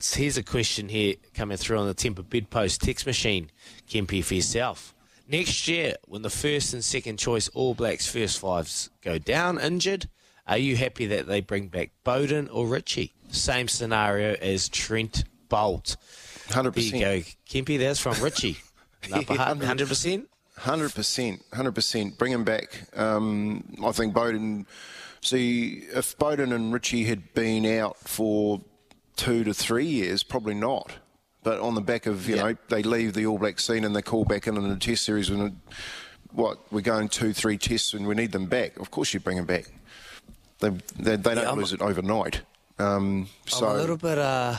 Here's a question here coming through on the Temper Bid Post text machine, Kempe, for yourself. Next year, when the first and second choice All Blacks first fives go down injured, are you happy that they bring back Beauden or Richie? Same scenario as Trent Boult. 100%. There you go, Kempe. That's from Yeah, 100%. Hundred percent, hundred percent. Bring him back. Um, I think Beauden. See, if Beauden and Richie had been out for two to three years, probably not. But on the back of you Yeah. know, they leave the All Black scene and they call back in in the Test series when what we're going two, three tests and we need them back. Of course, you bring them back. They they, they don't Yeah, lose it overnight. Um, so I'm a little bit. Uh,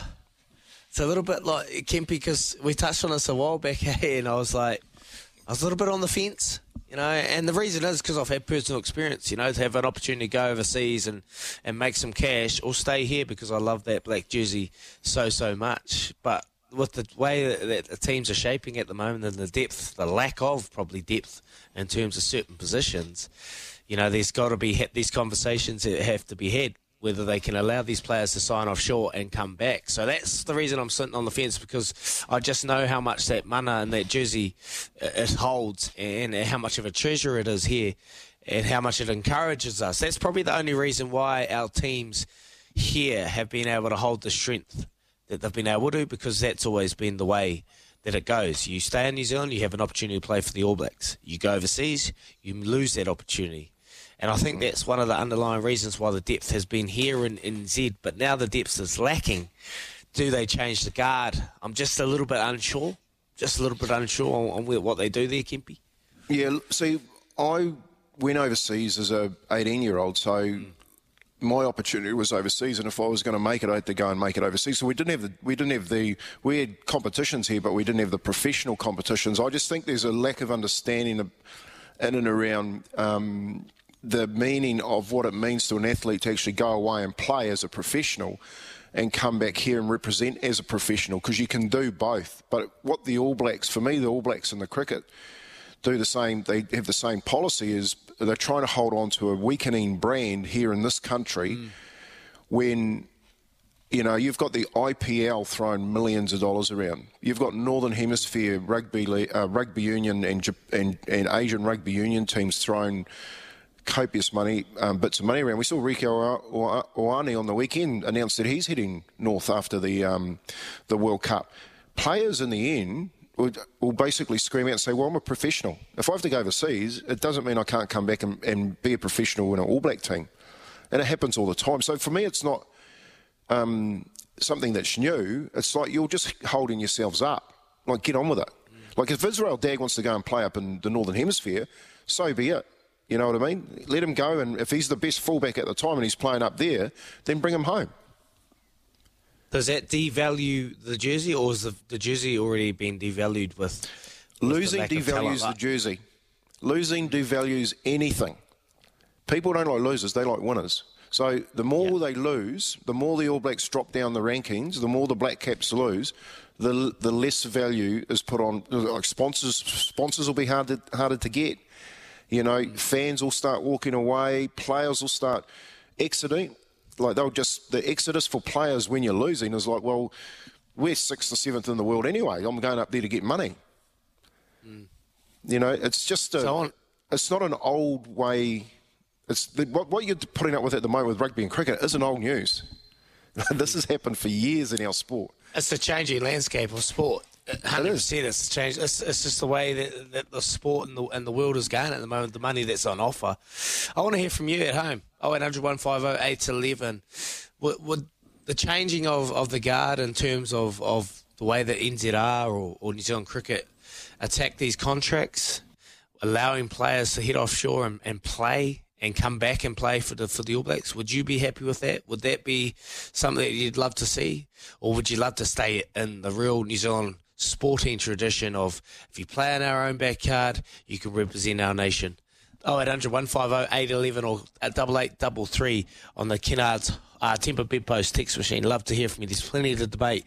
it's a little bit like Kempe because we touched on this a while back, eh, and I was like, I was a little bit on the fence, you know. And the reason is because I've had personal experience, you know, to have an opportunity to go overseas and and make some cash, or stay here because I love that black jersey so so much. But with the way that, the teams are shaping at the moment and the depth, the lack of probably depth in terms of certain positions, you know, there's got to be these conversations that have to be had whether they can allow these players to sign offshore and come back. So that's the reason I'm sitting on the fence because I just know how much that mana and that jersey uh, it holds and how much of a treasure it is here and how much it encourages us. That's probably the only reason why our teams here have been able to hold the strength that they've been able to because that's always been the way that it goes. You stay in New Zealand, you have an opportunity to play for the All Blacks. You go overseas, you lose that opportunity. And I think that's one of the underlying reasons why the depth has been here in, in Z, but now the depth is lacking. Do they change the guard? I'm just a little bit unsure. Just a little bit unsure on, on what they do there, Kempy. Yeah, see, I went overseas as a 18 year old, so my opportunity was overseas, and if I was going to make it, I had to go and make it overseas. So we didn't have the we didn't have the we had competitions here, but we didn't have the professional competitions. I just think there's a lack of understanding in and around. Um, the meaning of what it means to an athlete to actually go away and play as a professional and come back here and represent as a professional because you can do both. But what the All Blacks, for me, the All Blacks in the cricket, do the same. They have the same policy as they're trying to hold on to a weakening brand here in this country when you know you've got the IPL throwing millions of dollars around. You've got Northern Hemisphere rugby uh, rugby union and, and and Asian rugby union teams throwing copious money, um, bits of money around. We saw Rieko Ioane on the weekend announce that he's heading north after the um, the World Cup. Players in the end will, will basically scream out and say, "Well, I'm a professional. If I have to go overseas, it doesn't mean I can't come back and, and be a professional in an All Black team." And it happens all the time. So for me, it's not um, something that's new. It's like you're just holding yourselves up. Like, get on with it. Like, if Israel Dagg wants to go and play up in the Northern Hemisphere, so be it. You know what I mean? Let him go, and if he's the best fullback at the time and he's playing up there, then bring him home. Does that devalue the jersey, or is the, the jersey already been devalued with, with the Losing of devalues the jersey. Losing devalues anything. People don't like losers, they like winners. So the more they lose, the more the All Blacks drop down the rankings, the more the Black Caps lose, the the less value is put on. Like sponsors, sponsors will be harder harder to get. You know, fans will start walking away. Players will start exiting. Like they'll just the exodus for players when you're losing is like, well, we're sixth or seventh in the world anyway. I'm going up there to get money. You know, it's just a, So it's not an old way. It's the, what, what you're putting up with at the moment with rugby and cricket isn't old news. this has happened for years in our sport. It's the changing landscape of sport. Hundred percent, it's changed. It's, it's just the way that, that the sport and the, and the world is going at the moment. The money that's on offer. I want to hear from you at home. Oh, eight hundred one five zero eight eleven. Would, would the changing of, of the guard in terms of, of the way that NZR or, or New Zealand cricket attack these contracts, allowing players to head offshore and, and play and come back and play for the for the All Blacks. Would you be happy with that? Would that be something that you'd love to see, or would you love to stay in the real New Zealand sporting tradition of if you play in our own backyard, you can represent our nation? Oh, 800 150 811 or at double eight double three on the Kennards uh, Temper Bedpost text machine. Love to hear from you. There's plenty to debate